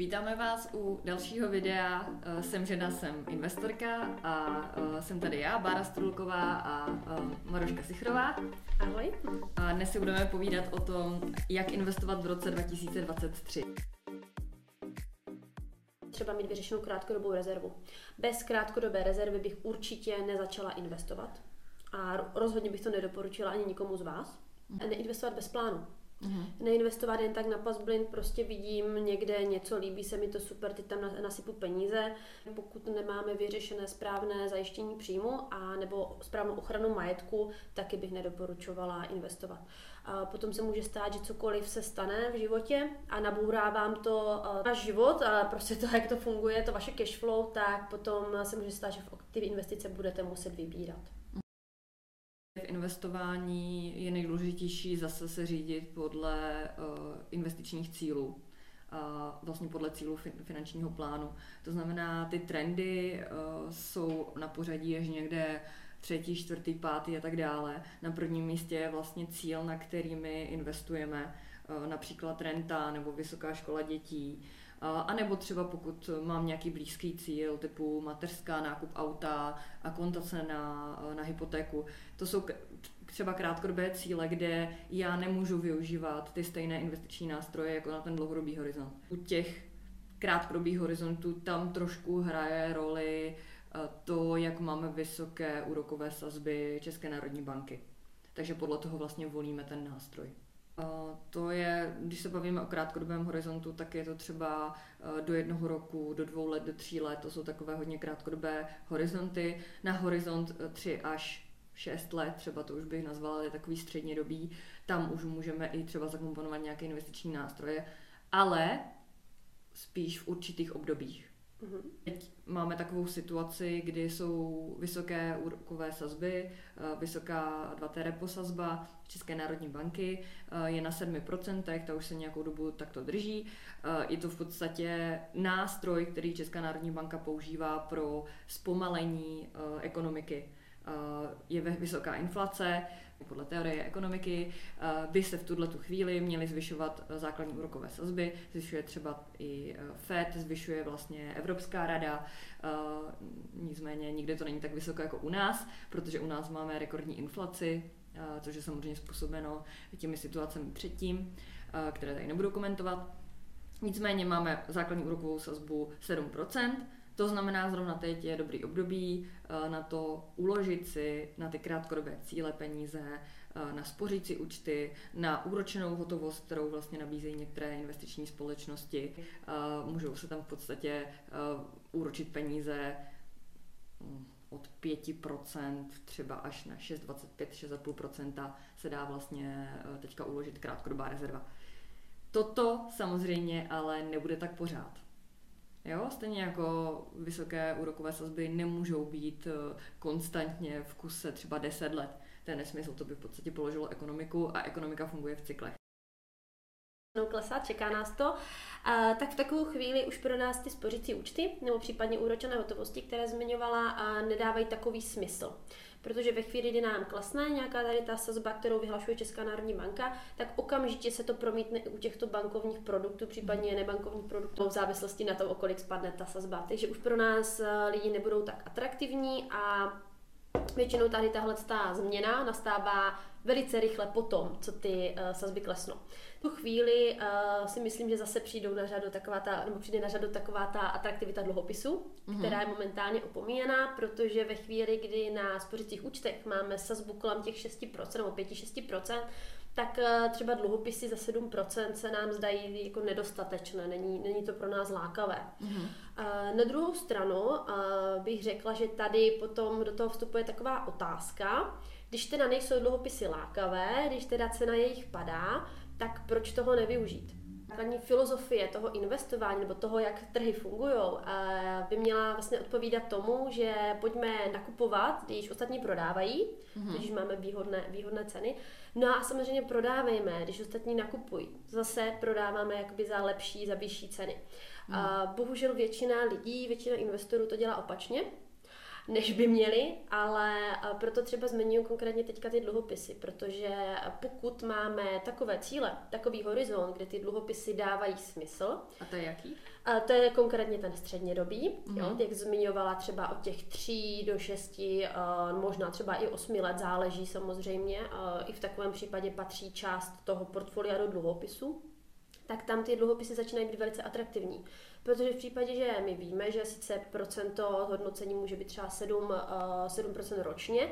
Vítáme vás u dalšího videa eh, Jsem žena, jsem investorka a eh, jsem tady já, Bára Strulková a eh, Maroška Sichrová. Ahoj. A dnes si budeme povídat o tom, jak investovat v roce 2023 třeba mít vyřešenou krátkodobou rezervu. Bez krátkodobé rezervy bych určitě nezačala investovat. A rozhodně bych to nedoporučila ani nikomu z vás. Neinvestovat bez plánu. Mm-hmm. Neinvestovat jen tak na pas blind, prostě vidím někde něco, líbí se mi to super, teď tam nasypu peníze. Pokud nemáme vyřešené správné zajištění příjmu a nebo správnou ochranu majetku, taky bych nedoporučovala investovat. A potom se může stát, že cokoliv se stane v životě a nabourá vám to váš život a prostě to, jak to funguje, to vaše cash flow, tak potom se může stát, že ty investice budete muset vybírat. V investování je nejdůležitější zase se řídit podle uh, investičních cílů a vlastně podle cílů finančního plánu. To znamená, ty trendy uh, jsou na pořadí až někde třetí, čtvrtý, pátý a tak dále. Na prvním místě je vlastně cíl, na kterými investujeme, uh, například renta nebo vysoká škola dětí. A nebo třeba pokud mám nějaký blízký cíl, typu mateřská, nákup auta, a kontace na, na hypotéku. To jsou třeba krátkodobé cíle, kde já nemůžu využívat ty stejné investiční nástroje jako na ten dlouhodobý horizont. U těch krátkodobých horizontů tam trošku hraje roli to, jak máme vysoké úrokové sazby České národní banky. Takže podle toho vlastně volíme ten nástroj. To je, když se bavíme o krátkodobém horizontu, tak je to třeba e, do jednoho roku, do dvou let, do tří let, to jsou takové hodně krátkodobé horizonty. Na horizont e, tři až 6 let, třeba to už bych nazvala, je takový středně dobý, tam už můžeme i třeba zakomponovat nějaké investiční nástroje, ale spíš v určitých obdobích. Mm-hmm. Teď máme takovou situaci, kdy jsou vysoké úrokové sazby, eh, vysoká 2T repo sazba České národní banky eh, je na 7%, ta už se nějakou dobu takto drží. Eh, je to v podstatě nástroj, který Česká národní banka používá pro zpomalení ekonomiky. Je vysoká inflace, podle teorie ekonomiky by se v tuhle tu chvíli měly zvyšovat eh, základní úrokové sazby, zvyšuje třeba i eh, FED, zvyšuje vlastně Evropská rada, eh, nicméně nikde to není tak vysoko jako u nás, protože u nás máme rekordní inflaci, což je samozřejmě způsobeno těmi situacemi předtím, které tady nebudu komentovat. Nicméně máme základní úrokovou sazbu 7%, to znamená, zrovna teď je dobrý období eh, na to uložit si na ty krátkodobé cíle peníze, eh, na spořící účty, na úročenou hotovost, kterou vlastně nabízejí některé investiční společnosti. Eh, můžou se tam v podstatě úročit peníze hm, od 5% třeba až na 6,25, 6,5% se dá vlastně teďka uložit krátkodobá rezerva. Toto samozřejmě ale nebude tak pořád. Jo, stejně jako vysoké úrokové sazby nemůžou být eh, konstantně v kuse třeba 10 let. To je nesmysl, to by v podstatě položilo ekonomiku a ekonomika funguje v cyklech. No, klesá, čeká nás to. A, tak v takovou chvíli už pro nás ty spořící účty nebo případně úročené hotovosti, které zmiňovala, a nedávají takový smysl protože ve chvíli, kdy nám klesne nějaká tady ta sazba, kterou vyhlašuje Česká národní banka, tak okamžitě se to promítne i u těchto bankovních produktů, případně nebankovních produktů, v závislosti na tom, o kolik spadne ta sazba. Takže už pro nás eh, lidi nebudou tak atraktivní a Většinou tady tahle změna nastává velice rychle potom, co ty uh, sazby klesnou. Tu chvíli uh, si myslím, že zase přijdou na řadu taková ta, nebo přijde na řadu taková ta atraktivita dluhopisu, mm-hmm. která je momentálně opomíjená, protože ve chvíli, kdy na spořicích účtech máme sazbu kolem těch 6% nebo 5-6%, tak uh, třeba dluhopisy za 7% se nám zdají jako nedostatečné, není, není to pro nás lákavé. Mm-hmm. Na druhou stranu bych řekla, že tady potom do toho vstupuje taková otázka, když teda nejsou dluhopisy lákavé, když teda cena jejich padá, tak proč toho nevyužít? Základní filozofie toho investování nebo toho, jak trhy fungují, by měla vlastně odpovídat tomu, že pojďme nakupovat, když ostatní prodávají, mm-hmm. když máme výhodné, výhodné ceny. No a samozřejmě prodávejme, když ostatní nakupují. Zase prodáváme jakoby za lepší, za vyšší ceny. Mm. A bohužel většina lidí, většina investorů to dělá opačně než by měli, ale proto třeba zmiňuji konkrétně teďka ty dluhopisy, protože pokud máme takové cíle, takový horizont, kde ty dluhopisy dávají smysl. A to je jaký? A to je konkrétně ten střednědobý, mm-hmm. jo, jak zmiňovala třeba od těch tří do šesti, možná třeba i osmi let, záleží samozřejmě. I v takovém případě patří část toho portfolia do dluhopisu tak tam ty dluhopisy začínají být velice atraktivní. Protože v případě, že my víme, že sice procento hodnocení může být třeba 7, uh, 7% ročně,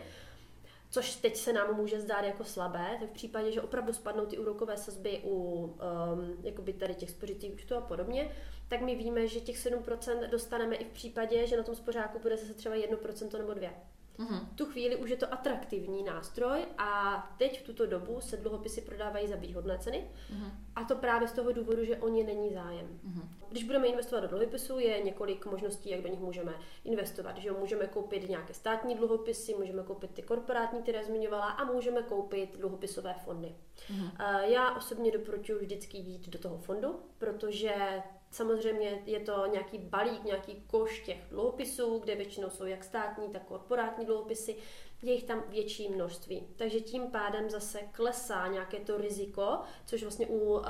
což teď se nám může zdát jako slabé, tak v případě, že opravdu spadnou ty úrokové sazby u um, jakoby tady těch spořitých účtů a podobně, tak my víme, že těch 7% dostaneme i v případě, že na tom spořáku bude zase třeba 1% nebo 2%. Mm-hmm. Tu chvíli už je to atraktivní nástroj a teď v tuto dobu se dluhopisy prodávají za výhodné ceny mm-hmm. a to právě z toho důvodu, že o ně není zájem. Mm-hmm. Když budeme investovat do dluhopisů, je několik možností, jak do nich můžeme investovat. Že můžeme koupit nějaké státní dluhopisy, můžeme koupit ty korporátní, které zmiňovala, a můžeme koupit dluhopisové fondy. Mm-hmm. Já osobně doporučuji vždycky jít do toho fondu, protože Samozřejmě je to nějaký balík, nějaký koš těch dluhopisů, kde většinou jsou jak státní, tak korporátní dluhopisy. Je jich tam větší množství. Takže tím pádem zase klesá nějaké to riziko, což vlastně u uh,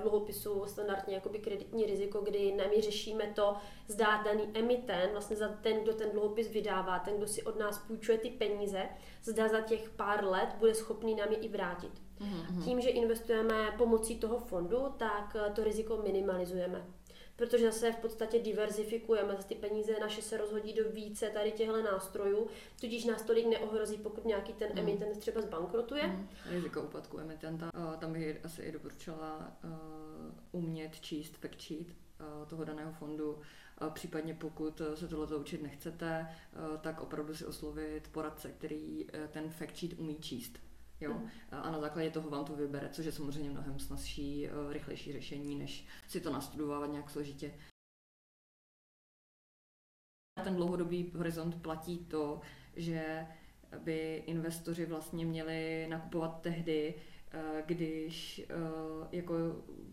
dluhopisů standardně jakoby kreditní riziko, kdy my řešíme to, zdá daný emitent, vlastně za ten, kdo ten dluhopis vydává, ten, kdo si od nás půjčuje ty peníze, zda za těch pár let bude schopný nám je i vrátit. Mm-hmm. Tím, že investujeme pomocí toho fondu, tak to riziko minimalizujeme protože zase v podstatě diverzifikujeme, zase ty peníze naše se rozhodí do více tady těchto nástrojů, tudíž nás tolik neohrozí, pokud nějaký ten mm. emitent třeba zbankrotuje. Mm. Riziko úpadku emitenta, uh, tam bych asi i doporučila uh, umět číst fact sheet uh, toho daného fondu, Případně pokud se tohle učit nechcete, tak opravdu si oslovit poradce, který ten fact sheet umí číst. Jo? Mm. A na základě toho vám to vybere, což je samozřejmě mnohem snazší, eh, rychlejší řešení, než si to nastudovat nějak složitě. Ten dlouhodobý horizont platí to, že by investoři vlastně měli nakupovat tehdy, eh, když eh, jako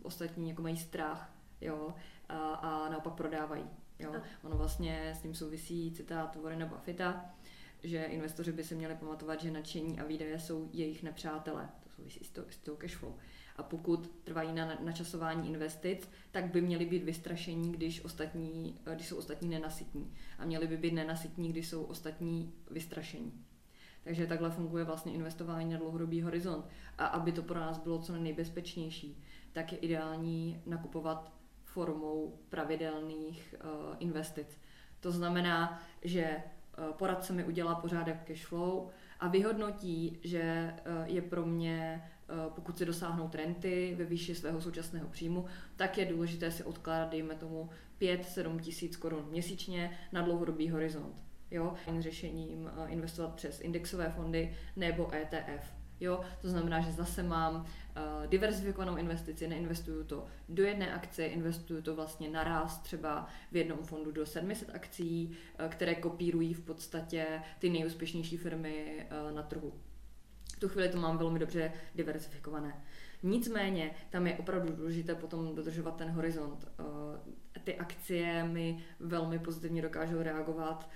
ostatní jako mají strach jo, a, a naopak prodávají. Jo. Ono vlastně s tím souvisí citát Warrena Buffetta, že investoři by se měli pamatovat, že nadšení a výdaje jsou jejich nepřátelé. To souvisí s, to, s tou cashflow. A pokud trvají na načasování investic, tak by měli být vystrašení, když, ostatní, když jsou ostatní nenasytní. A měli by být nenasytní, když jsou ostatní vystrašení. Takže takhle funguje vlastně investování na dlouhodobý horizont. A aby to pro nás bylo co nejbezpečnější, tak je ideální nakupovat formou pravidelných uh, investic. To znamená, že poradce mi udělá pořádek cash flow a vyhodnotí, že eh, je pro mě, eh, pokud si dosáhnou renty ve výši svého současného příjmu, tak je důležité si odkládat, dejme tomu, 5-7 tisíc korun měsíčně na dlouhodobý horizont. Jo, řešením investovat přes indexové fondy nebo ETF. Jo, to znamená, že zase mám uh, diversifikovanou investici, neinvestuju to do jedné akce, investuju to vlastně naraz třeba v jednom fondu do 700 akcí, uh, které kopírují v podstatě ty nejúspěšnější firmy uh, na trhu. V tu chvíli to mám velmi dobře diversifikované. Nicméně tam je opravdu důležité potom dodržovat ten horizont. Ty akcie mi velmi pozitivně dokážou reagovat,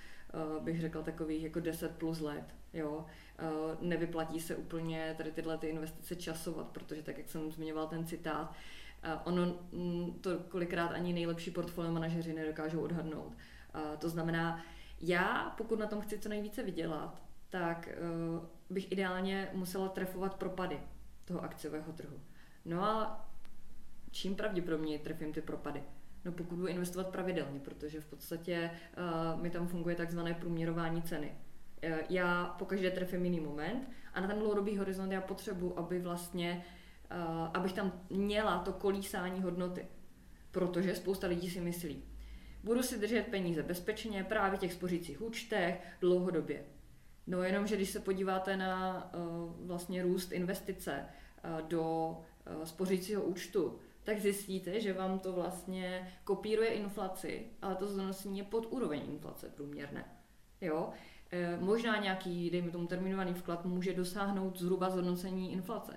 bych řekla takových jako 10 plus let. Jo? Eh, nevyplatí se úplně tady tyhle ty investice časovat, protože tak, jak jsem zmiňoval ten citát, eh, ono mm, to kolikrát ani nejlepší portfolio manažeři nedokážou odhadnout. Eh, to znamená, já, pokud na tom chci co nejvíce vydělat, tak bych ideálně musela trefovat propady toho akciového trhu. No a čím pravděpodobně trefím ty propady? No pokud budu investovat pravidelně, protože v podstatě uh, mi tam funguje takzvané průměrování ceny. Eh, já pokaždé trefím jiný moment a na ten dlouhodobý horizont já potřebuji, aby vlastně, uh, abych tam měla to kolísání hodnoty. Protože spousta lidí si myslí, budu si držet peníze bezpečně právě těch spořících účtech dlouhodobě. No jenom, že když se podíváte na uh, vlastně růst investice do spořícího účtu, tak zjistíte, že vám to vlastně kopíruje inflaci, ale to zhodnocení je pod úroveň inflace průměrné. Jo? Eh, možná nějaký, dejme tomu, terminovaný vklad může dosáhnout zhruba zhodnocení inflace.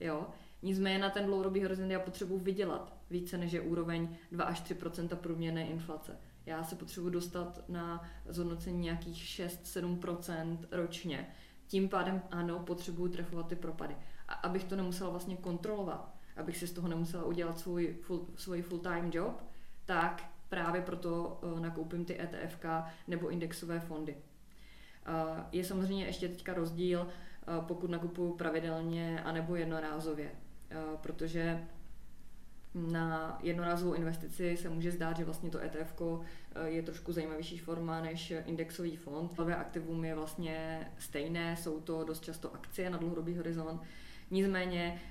Jo? Nicméně na ten dlouhodobý horizont já potřebuji vydělat více než je úroveň 2 až 3% průměrné inflace. Já se potřebuji dostat na zhodnocení nějakých 6-7% ročně. Tím pádem ano, potřebuji trefovat ty propady. A abych to nemusela vlastně kontrolovat, abych si z toho nemusela udělat svůj full, svůj full-time job, tak právě proto uh, nakoupím ty ETFK nebo indexové fondy. Je samozřejmě ještě teďka rozdíl, pokud nakupuju pravidelně anebo jednorázově, protože na jednorázovou investici se může zdát, že vlastně to ETF je trošku zajímavější forma než indexový fond. Nové aktivum je vlastně stejné, jsou to dost často akcie na dlouhodobý horizont. Nicméně,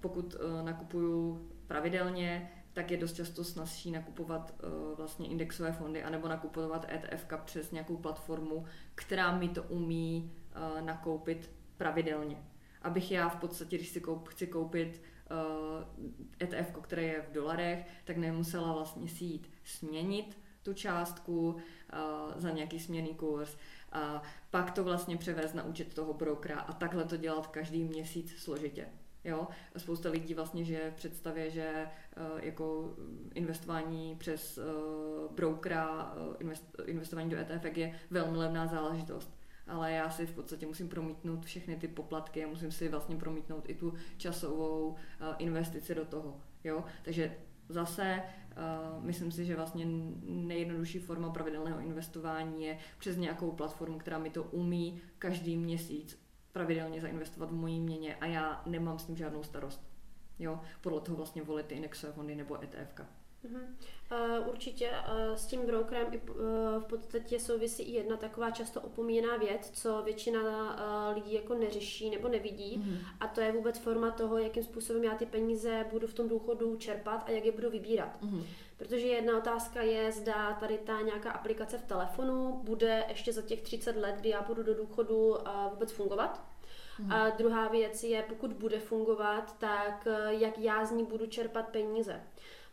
pokud nakupuju pravidelně, tak je dost často snazší nakupovat uh, vlastně indexové fondy anebo nakupovat ETF přes nějakou platformu, která mi to umí uh, nakoupit pravidelně. Abych já v podstatě, když si koup, chci koupit uh, eh, ETF, které je v dolarech, tak nemusela vlastně si jít směnit tu částku uh, za nějaký směrný kurz a pak to vlastně převést na účet toho brokera a takhle to dělat každý měsíc složitě. Jo? Spousta lidí vlastně že v představě, že uh, jako investování přes uh, brokera, invest, investování do ETF je velmi levná záležitost. Ale já si v podstatě musím promítnout všechny ty poplatky a musím si vlastně promítnout i tu časovou investici do toho. Jo? Takže zase uh, myslím si, že vlastně nejjednodušší forma pravidelného investování je přes nějakou platformu, která mi to umí každý měsíc pravidelně zainvestovat v mojí měně a já nemám s tím žádnou starost. Jo, podle toho vlastně volit indexové fondy nebo ETF. Uh-huh. Uh, určitě uh, s tím brokerem i, uh, v podstatě souvisí i jedna taková často opomíjená věc, co většina lidí jako neřeší nebo nevidí uh-huh. a to je vůbec forma toho, jakým způsobem já ty peníze budu v tom důchodu čerpat a jak je budu vybírat. Uh-huh. Protože jedna otázka je, zda tady ta nějaká aplikace v telefonu bude ještě za těch 30 let, kdy já budu do důchodu vůbec fungovat. Hmm. A druhá věc je, pokud bude fungovat, tak jak já z ní budu čerpat peníze.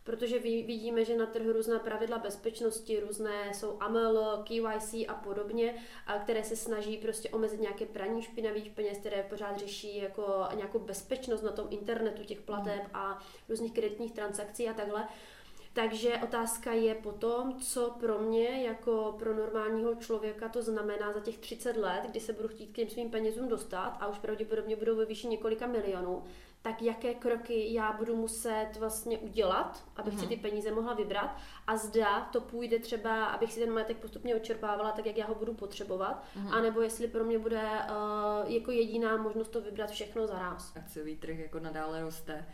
Protože vidíme, že na trhu různá pravidla bezpečnosti, různé jsou AML, KYC a podobně, a které se snaží prostě omezit nějaké praní špinavých peněz, které pořád řeší jako nějakou bezpečnost na tom internetu těch plateb a různých kreditních transakcí a takhle. Takže otázka je potom, co pro mě jako pro normálního člověka to znamená za těch 30 let, kdy se budu chtít k těm svým penězům dostat a už pravděpodobně budou ve výši několika milionů, tak jaké kroky já budu muset vlastně udělat, abych uh-huh. si mhm. ty peníze mohla vybrat a zda to půjde třeba, abych si ten majetek postupně očerpávala tak, jak já ho budu potřebovat, uh-huh. anebo jestli pro mě bude uh, jako jediná možnost to vybrat všechno za ráz. Akciový trh jako nadále roste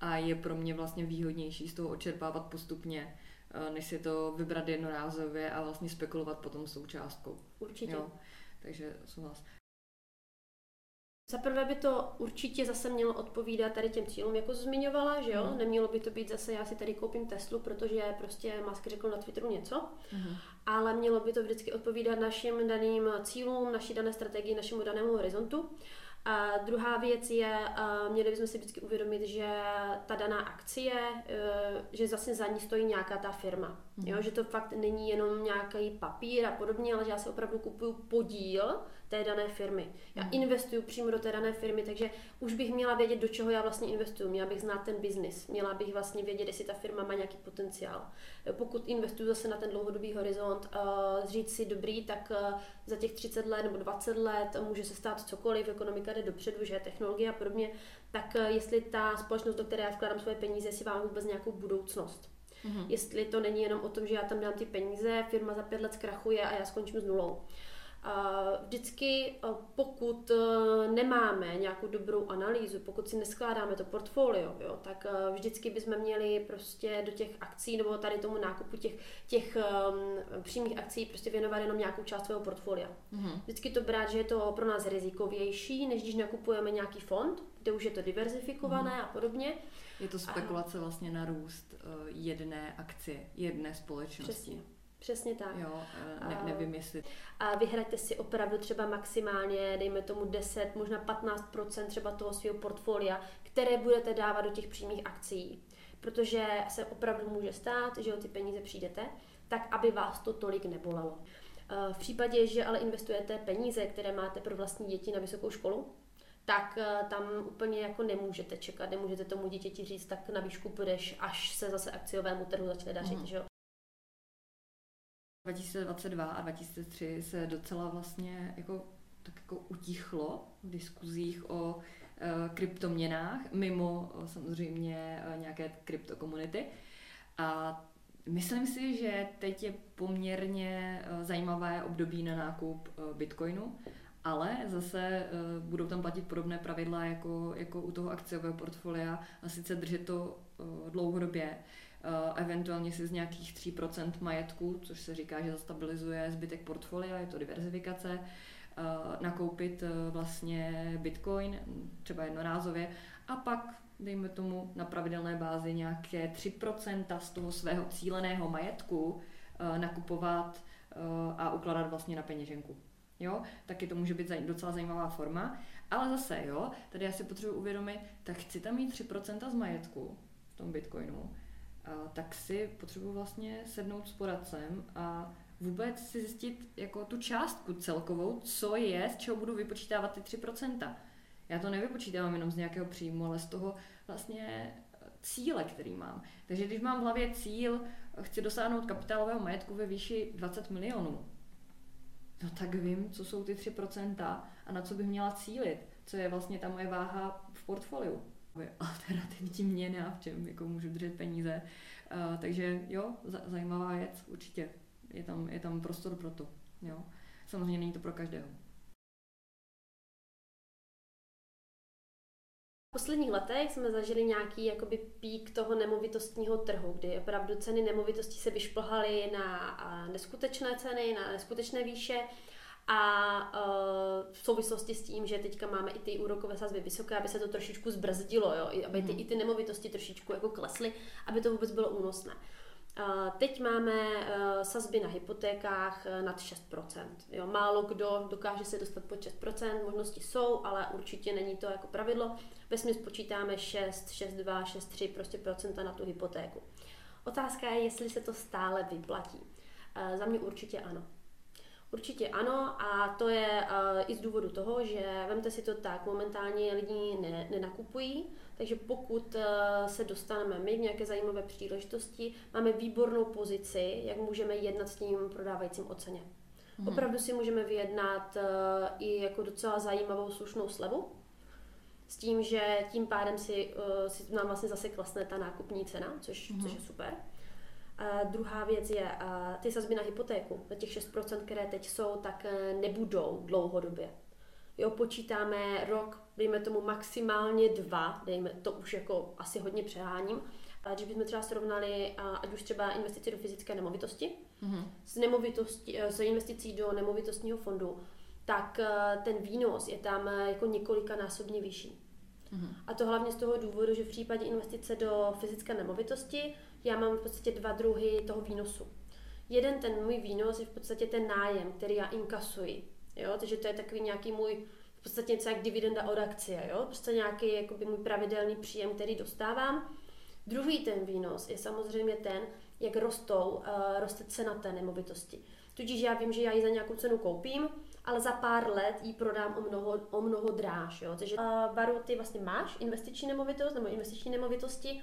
a je pro mě vlastně výhodnější z toho očerpávat postupně, eh, než si to vybrat jednorázově a vlastně spekulovat potom s tou částkou. Určitě. Jo? Takže souhlas. Za prvé by to určitě zase mělo odpovídat tady těm cílům, jako zmiňovala, že jo? Mm. Nemělo by to být zase, já si tady koupím Teslu, protože prostě Musk řekl na Twitteru něco, mm. ale mělo by to vždycky odpovídat našim daným cílům, naší dané strategii, našemu danému horizontu. A druhá věc je, měli bychom si vždycky uvědomit, že ta daná akcie, e, že zase za ní stojí nějaká ta firma. Mm. Jo, že to fakt není jenom nějaký papír a podobně, ale že já si opravdu kupuju podíl té dané firmy. Já mm. investuju přímo do té dané firmy, takže už bych měla vědět, do čeho já vlastně investuju. Měla bych znát ten biznis, měla bych vlastně vědět, jestli ta firma má nějaký potenciál. Pokud investuju zase na ten dlouhodobý horizont, uh, říct si dobrý, tak uh, za těch 30 let nebo 20 let může se stát cokoliv, ekonomika jde dopředu, že technologie a podobně, tak uh, jestli ta společnost, do které já vkládám svoje peníze, si má vůbec nějakou budoucnost. Mm-hmm. Jestli to není jenom o tom, že já tam dám ty peníze, firma za pět let zkrachuje a já skončím s nulou. Vždycky, pokud e, nemáme nějakou dobrou analýzu, pokud si neskládáme to portfolio, jo, tak e, vždycky bychom měli prostě do těch akcí nebo tady tomu nákupu těch, těch um, přímých akcí prostě věnovat jenom nějakou část svého portfolia. Mm-hmm. Vždycky to brát, že je to pro nás rizikovější, než když nakupujeme nějaký fond, kde už je to diverzifikované mm-hmm. a podobně. Je to spekulace vlastně na růst uh, jedné akcie, jedné společnosti. Přesně. Přesně tak. Jo, eh, ne, nevím jestli. A vyhraďte si opravdu třeba maximálně, dejme tomu 10, možná 15% třeba toho svého portfolia, které budete dávat do těch přímých akcí. Protože se opravdu může stát, že o ty peníze přijdete, tak aby vás to tolik nebolalo. Eh, v případě, že ale investujete peníze, které máte pro vlastní děti na vysokou školu, tak eh, tam úplně jako nemůžete čekat, nemůžete tomu dítěti říct, tak na výšku půjdeš, až se zase akciovému trhu začne dařit, mm. že jo? 2022 a 2003 se docela vlastně jako tak jako utichlo v diskuzích o e, kryptoměnách, mimo e, samozřejmě e, nějaké kryptokomunity. A myslím si, že teď je poměrně e, zajímavé období na nákup e, bitcoinu, ale zase e, budou tam platit podobné pravidla jako, jako u toho akciového portfolia a sice držet to e, dlouhodobě Eh, eventuálně si z nějakých 3% majetku, což se říká, že zastabilizuje zbytek portfolia, je to diverzifikace, nakoupit vlastně bitcoin, třeba jednorázově, a pak, dejme tomu, na pravidelné bázi nějaké 3% z toho svého cíleného majetku nakupovat a ukládat vlastně na peněženku. Jo, taky to může být docela zajímavá forma, ale zase, jo, tady já si potřebuji uvědomit, tak chci tam mít 3% z majetku v tom bitcoinu, tak si potřebuji vlastně sednout s poradcem a vůbec si zjistit jako tu částku celkovou, co je, z čeho budu vypočítávat ty 3%. Já to nevypočítávám jenom z nějakého příjmu, ale z toho vlastně cíle, který mám. Takže když mám v hlavě cíl, chci dosáhnout kapitálového majetku ve výši 20 milionů, no tak vím, co jsou ty 3% a na co bych měla cílit, co je vlastně ta moje váha v portfoliu alternativní měny a v čem jako můžu držet peníze. Uh, takže jo, zajímavá věc, určitě. Je tam, je tam prostor pro to. Jo. Samozřejmě není to pro každého. Posledních letech jsme zažili nějaký jakoby pík toho nemovitostního trhu, kdy opravdu ceny nemovitostí se vyšplhaly na neskutečné ceny, na neskutečné výše a uh, v souvislosti s tím, že teďka máme i ty úrokové sazby vysoké, aby se to trošičku zbrzdilo, jo? Aby ty, mm. i ty nemovitosti trošičku jako klesly, aby to vůbec bylo únosné. Uh, teď máme uh, sazby na hypotékách uh, nad 6%. Jo? Málo kdo dokáže se dostat pod 6%, možnosti jsou, ale určitě není to jako pravidlo. Ve smyslu počítáme 6, 6,2, 6,3 prostě procenta na tu hypotéku. Otázka je, jestli se to stále vyplatí. Uh, za mě určitě ano. Určitě ano a to je uh, i z důvodu toho, že vemte si to tak, momentálně lidi ne, nenakupují, takže pokud uh, se dostaneme my v nějaké zajímavé příležitosti, máme výbornou pozici, jak můžeme jednat s tím prodávajícím o ceně. Hmm. Opravdu si můžeme vyjednat uh, i jako docela zajímavou slušnou slevu, s tím, že tím pádem si, uh, si nám vlastně zase klesne ta nákupní cena, což, hmm. což je super. A druhá věc je, a ty sazby na hypotéku, na těch 6%, které teď jsou, tak e, nebudou dlouhodobě. Jo, počítáme rok, dejme tomu maximálně dva, dejme to už jako asi hodně přeháním, ale když bychom třeba srovnali, ať už třeba investici do fyzické nemovitosti, mm-hmm. s, nemovitosti, e, s investicí do nemovitostního fondu, tak e, ten výnos je tam jako několika násobně vyšší. Mm-hmm. A to hlavně z toho důvodu, že v případě investice do fyzické nemovitosti já mám v podstatě dva druhy toho výnosu. Jeden ten můj výnos je v podstatě ten nájem, který já inkasuji. Jo? Takže to je takový nějaký můj v podstatě něco jak dividenda od akcie, jo? prostě nějaký jakoby můj pravidelný příjem, který dostávám. Druhý ten výnos je samozřejmě ten, jak rostou, uh, roste cena té nemovitosti. Tudíž já vím, že já ji za nějakou cenu koupím, ale za pár let ji prodám o mnoho, o mnoho dráž. Jo? Takže uh, Baru, ty vlastně máš investiční nemovitost nebo investiční nemovitosti.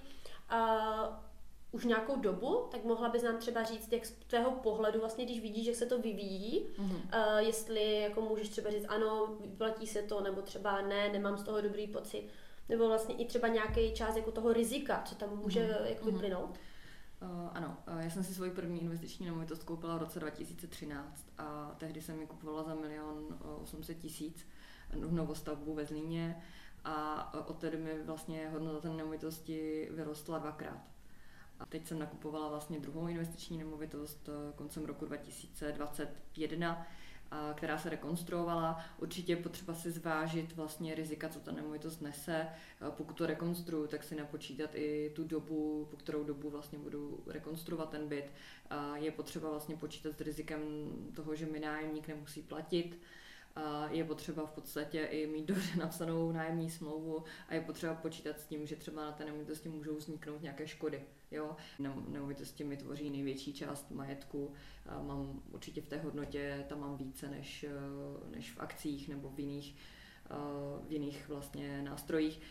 Uh, už nějakou dobu, tak mohla bys nám třeba říct, jak z tvého pohledu, vlastně, když vidíš, že se to vyvíjí, mm-hmm. uh, jestli jako můžeš třeba říct, ano, vyplatí se to, nebo třeba ne, nemám z toho dobrý pocit, nebo vlastně i třeba nějaký část jako toho rizika, co tam může mm-hmm. jako mhm. vyplynout. Uh, ano, uh, já jsem si svoji první investiční nemovitost koupila v roce 2013 a tehdy jsem ji kupovala za milion 800 tisíc v novostavbu ve Zlíně a od té doby mi vlastně hodnota té nemovitosti vyrostla dvakrát. A teď jsem nakupovala vlastně druhou investiční nemovitost eh, koncem roku 2021, která se rekonstruovala. Určitě potřeba si zvážit vlastně rizika, co ta nemovitost nese. Pokud to rekonstruju, tak si napočítat i tu dobu, po kterou dobu vlastně budu rekonstruovat ten byt. Je potřeba vlastně počítat s rizikem toho, že mi nájemník nemusí platit je potřeba v podstatě i mít dobře napsanou nájemní smlouvu a je potřeba počítat s tím, že třeba na té nemovitosti můžou vzniknout nějaké škody. Jo? Nemovitosti mi tvoří největší část majetku, mám určitě v té hodnotě, tam mám více než, než v akcích nebo v jiných, v jiných vlastně nástrojích.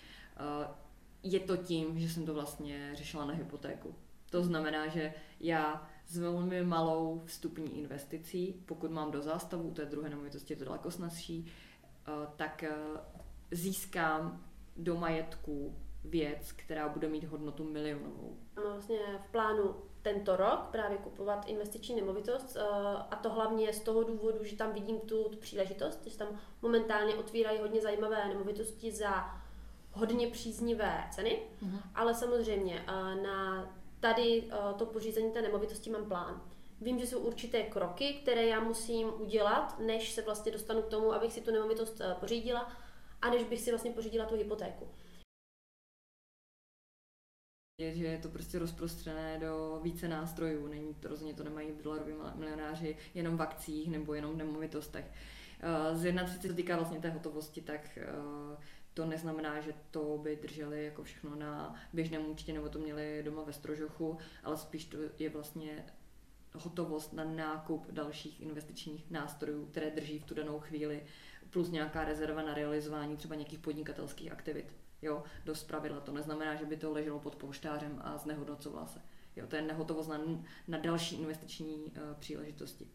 Je to tím, že jsem to vlastně řešila na hypotéku. To znamená, že já s velmi malou vstupní investicí. Pokud mám do zástavu, to je druhé nemovitosti, je to daleko snazší, uh, tak uh, získám do majetku věc, která bude mít hodnotu milionovou. Mám vlastně v plánu tento rok právě kupovat investiční nemovitost a to hlavně z toho důvodu, že tam vidím tu, tu příležitost, že tam momentálně otvírají hodně zajímavé nemovitosti za hodně příznivé ceny, uh-huh. ale samozřejmě na tady to pořízení té nemovitosti mám plán. Vím, že jsou určité kroky, které já musím udělat, než se vlastně dostanu k tomu, abych si tu nemovitost pořídila a než bych si vlastně pořídila tu hypotéku že je to prostě rozprostřené do více nástrojů. Není to rozhodně to nemají dolaroví milionáři jenom v akcích nebo jenom v nemovitostech. Eh, z 31 se týká vlastně té hotovosti, tak eh, to neznamená, že to by drželi jako všechno na běžném účtě nebo to měli doma ve strožochu, ale spíš to je vlastně hotovost na nákup dalších investičních nástrojů, které drží v tu danou chvíli, plus nějaká rezerva na realizování třeba nějakých podnikatelských aktivit. Jo, dost pravidla. To neznamená, že by to leželo pod polštářem a znehodnocovala se. Jo, to je nehotovost na, na další investiční uh, příležitosti.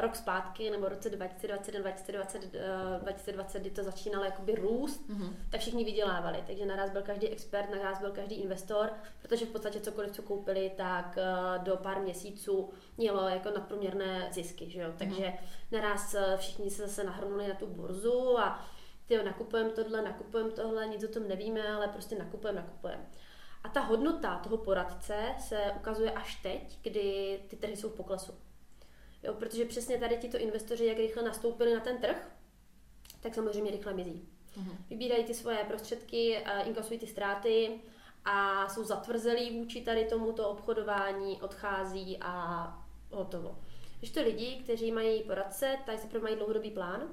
Rok zpátky, nebo roce 2020, 2020, 2020, kdy to začínalo jakoby růst, mm-hmm. tak všichni vydělávali. Takže naraz byl každý expert, naraz byl každý investor, protože v podstatě cokoliv, co koupili, tak eh, do pár měsíců mělo jako nadprůměrné zisky. Že jo? Mhm. Takže mm-hmm. naraz eh, všichni se zase nahrnuli na tu burzu a ty nakupujeme tohle, nakupujeme tohle, nic o tom nevíme, ale prostě nakupujeme, nakupujeme. A ta hodnota toho poradce se ukazuje až teď, kdy ty trhy jsou v poklesu. Jo, protože přesně tady tito investoři, jak rychle nastoupili na ten trh, tak samozřejmě rychle mizí. Uh-huh. Vybírají ty svoje prostředky, inkasují ty ztráty a jsou zatvrzelí vůči tady tomuto obchodování, odchází a hotovo. Když to lidi, kteří mají poradce, tak se mají dlouhodobý plán,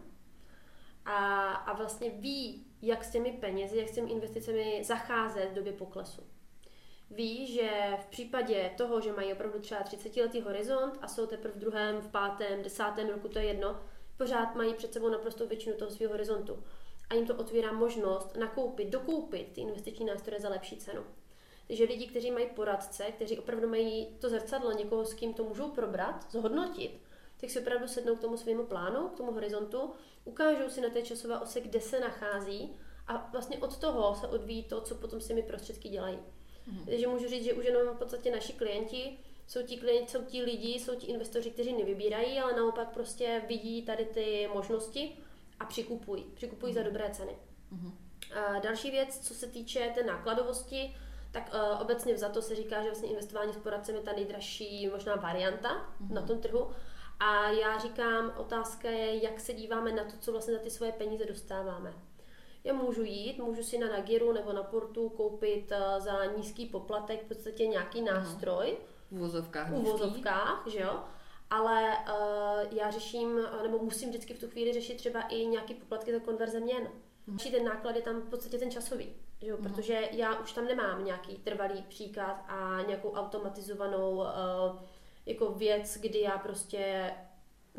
a, a vlastně ví, jak s těmi penězi, jak s těmi investicemi zacházet v době poklesu. Ví, že v případě toho, že mají opravdu třeba 30 letý horizont a jsou teprve v druhém, v pátém, desátém roku, to je jedno, pořád mají před sebou naprosto většinu toho svého horizontu. A jim to otvírá možnost nakoupit, dokoupit ty investiční nástroje za lepší cenu. Takže lidi, kteří mají poradce, kteří opravdu mají to zrcadlo někoho, s kým to můžou probrat, zhodnotit, tak si opravdu sednou k tomu svému plánu, k tomu horizontu, ukážou si na té časové ose, kde se nachází a vlastně od toho se odvíjí to, co potom s těmi prostředky dělají. Mm. Takže můžu říct, že už jenom v podstatě naši klienti jsou ti, klienti, jsou ti lidi, jsou ti investoři, kteří nevybírají, ale naopak prostě vidí tady ty možnosti a přikupují. Přikupují mm. za mhm. dobré ceny. Mm. A další věc, co se týče té nákladovosti, tak uh, obecně za to se říká, že vlastně investování s poradcem je ta nejdražší možná varianta mm. na tom trhu. A já říkám, otázka je, jak se díváme na to, co vlastně za ty svoje peníze dostáváme. Já můžu jít, můžu si na Nagiru nebo na Portu koupit uh, za nízký poplatek v podstatě nějaký nástroj. V uvozovkách. V uvozovkách, že jo. Ale uh, já řeším, nebo musím vždycky v tu chvíli řešit třeba i nějaký poplatky za konverze měn. Mm. Ten náklad je tam v podstatě ten časový, že jo? Mm. protože já už tam nemám nějaký trvalý příkaz a nějakou automatizovanou uh, jako věc, kdy já prostě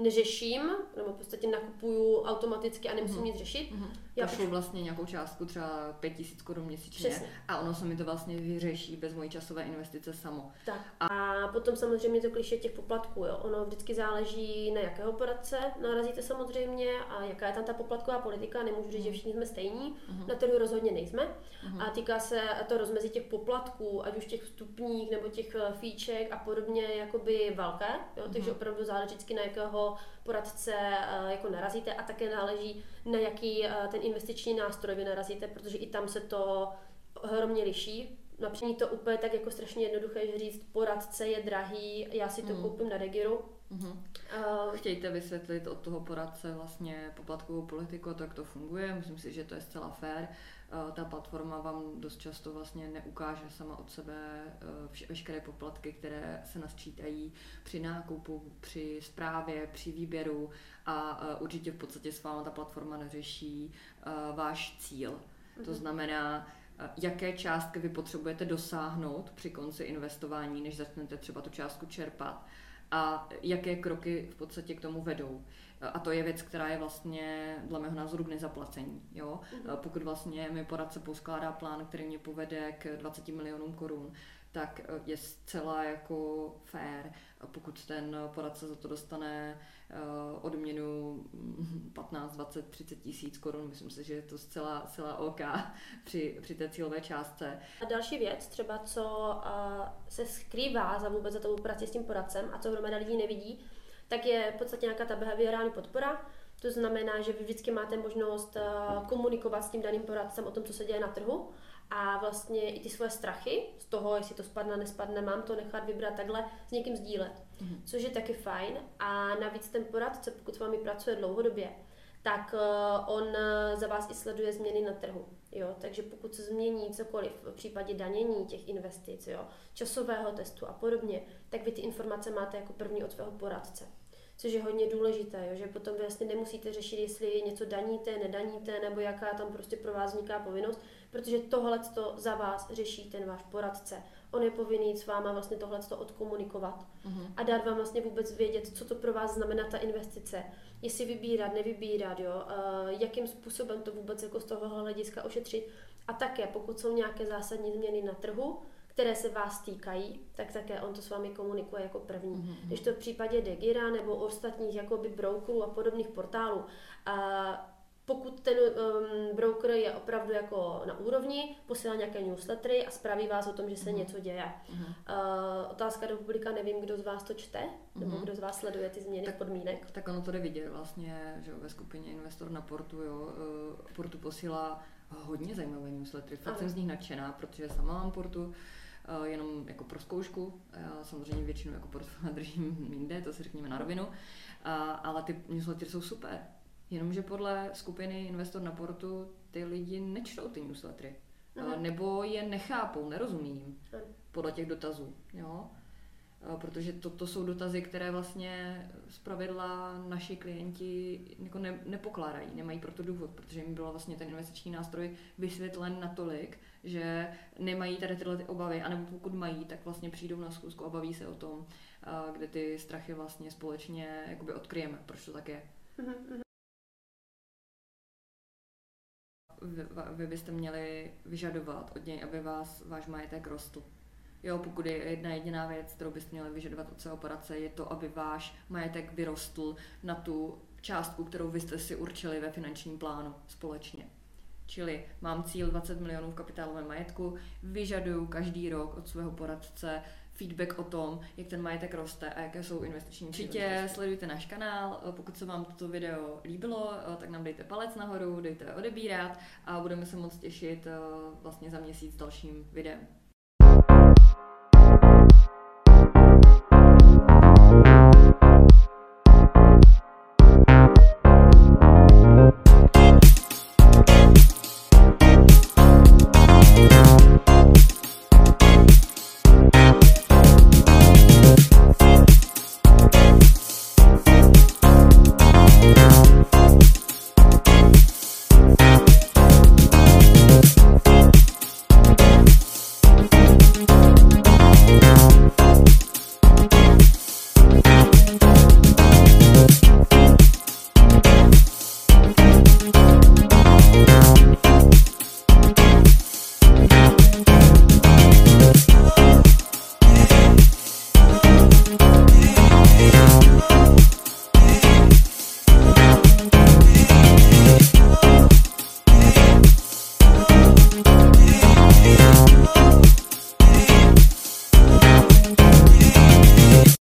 neřeším, nebo v podstatě nakupuju automaticky a nemusím mm-hmm. nic řešit. Mm-hmm. Já Pošlu už... vlastně nějakou částku, třeba 5000 korun měsíčně Přesně. a ono se mi to vlastně vyřeší bez mojí časové investice samo. Tak. A, a potom samozřejmě to kliše těch poplatků, jo. Ono vždycky záleží na jakého poradce narazíte samozřejmě a jaká je tam ta poplatková politika. Nemůžu říct, mm-hmm. že všichni jsme stejní, mm-hmm. na trhu rozhodně nejsme. Mm-hmm. A týká se to rozmezí těch poplatků, ať už těch vstupních nebo těch eh, fíček a podobně, jakoby velké. Jo. Mm-hmm. Takže opravdu záleží vždycky na jakého poradce eh, jako narazíte a také náleží na jaký eh, ten investiční nástroj vy narazíte, protože i tam se to hromně liší. Například to úplně tak jako strašně jednoduché, že říct poradce je drahý, já si to mm. koupím na Regiru. Mm-hmm. Uh, Chtějte vysvětlit od toho poradce vlastně poplatkovou politiku, to jak to funguje, myslím si, že to je zcela fair. Ta platforma vám dost často vlastně neukáže sama od sebe uh, veškeré poplatky, které se nasčítají při nákupu, při správě, při výběru a uh, určitě v podstatě s váma ta platforma neřeší uh, váš cíl. Mm-hmm. To mhm. znamená, jaké částky vy potřebujete dosáhnout při konci investování, než začnete třeba tu částku čerpat a jaké kroky v podstatě k tomu vedou. A to je věc, která je vlastně dle mého názoru k nezaplacení. Jo? Mm-hmm. Pokud vlastně mi poradce poskládá plán, který mě povede k 20 milionům korun, tak eh, je zcela jako fair, pokud ten poradce za to dostane eh, odměnu 15, 20, 30 tisíc korun. Myslím si, že je to zcela, zcela OK při, při té cílové částce. A další věc, třeba co se skrývá za vůbec za tou prací s tím poradcem a co hromada lidí nevidí, tak je v podstatě nějaká ta behaviorální podpora, to znamená, že vy vždycky máte možnost komunikovat s tím daným poradcem o tom, co se děje na trhu a vlastně i ty svoje strachy z toho, jestli to spadne, nespadne, mám to nechat vybrat takhle, s někým sdílet, mm-hmm. což je taky fajn a navíc ten poradce, pokud s vámi pracuje dlouhodobě, tak uh, on uh, za vás i sleduje změny na trhu. Jo? Takže pokud se změní cokoliv v případě danění těch investic, jo? časového testu a podobně, tak vy ty informace máte jako první od svého poradce což je hodně důležité, jo, že potom vy vlastně nemusíte řešit, jestli něco daníte, nedaníte, nebo jaká tam prostě pro vás vzniká povinnost, protože tohle to za vás řeší ten váš poradce. On je povinný s váma vlastně tohle to odkomunikovat uh-huh. a dát vám vlastně vůbec vědět, co to pro vás znamená ta investice, jestli vybírat, nevybírat, jo, uh, jakým způsobem to vůbec jako z toho hlediska ošetřit a také, pokud jsou nějaké zásadní změny na trhu, které se vás týkají, tak také on to s vámi komunikuje jako první. Mm-hmm. Když to v případě Degira nebo ostatních jakoby brokerů a podobných portálů, a pokud ten um, broker je opravdu jako na úrovni, posílá nějaké newslettery a zpráví vás o tom, že se mm-hmm. něco děje. Mm-hmm. Uh, otázka do publika, nevím, kdo z vás to čte, mm-hmm. nebo kdo z vás sleduje ty změny tak, podmínek. Tak ono to jde vidět vlastně, že ve skupině Investor na Portu, jo, uh, Portu posílá hodně zajímavé newslettery. Fakt Aha. jsem z nich nadšená, protože sama mám Portu, jenom jako pro zkoušku. Já samozřejmě většinu jako portfolio držím jinde, to si řekněme na rovinu. Uh, ale ty newslettery jsou super. Jenomže podle skupiny Investor na portu ty lidi nečtou ty newslettery. Uh, nebo je nechápou, nerozumí jim podle těch dotazů. Jo? Protože to, to jsou dotazy, které vlastně z pravidla naši klienti jako ne, nepokládají, nemají pro to důvod, protože jim byl vlastně ten investiční nástroj vysvětlen natolik, že nemají tady tyhle ty obavy, anebo pokud mají, tak vlastně přijdou na schůzku a baví se o tom, kde ty strachy vlastně společně jakoby odkryjeme, proč to tak je. Vy, vy byste měli vyžadovat od něj, aby vás váš majetek rostl. Jo, pokud je jedna jediná věc, kterou byste měli vyžadovat od svého poradce, je to, aby váš majetek vyrostl na tu částku, kterou vy jste si určili ve finančním plánu společně. Čili mám cíl 20 milionů v kapitálovém majetku, vyžaduju každý rok od svého poradce feedback o tom, jak ten majetek roste a jaké jsou investiční Určitě sledujte náš kanál, pokud se vám toto video líbilo, tak nám dejte palec nahoru, dejte odebírat a budeme se moc těšit vlastně za měsíc dalším videem.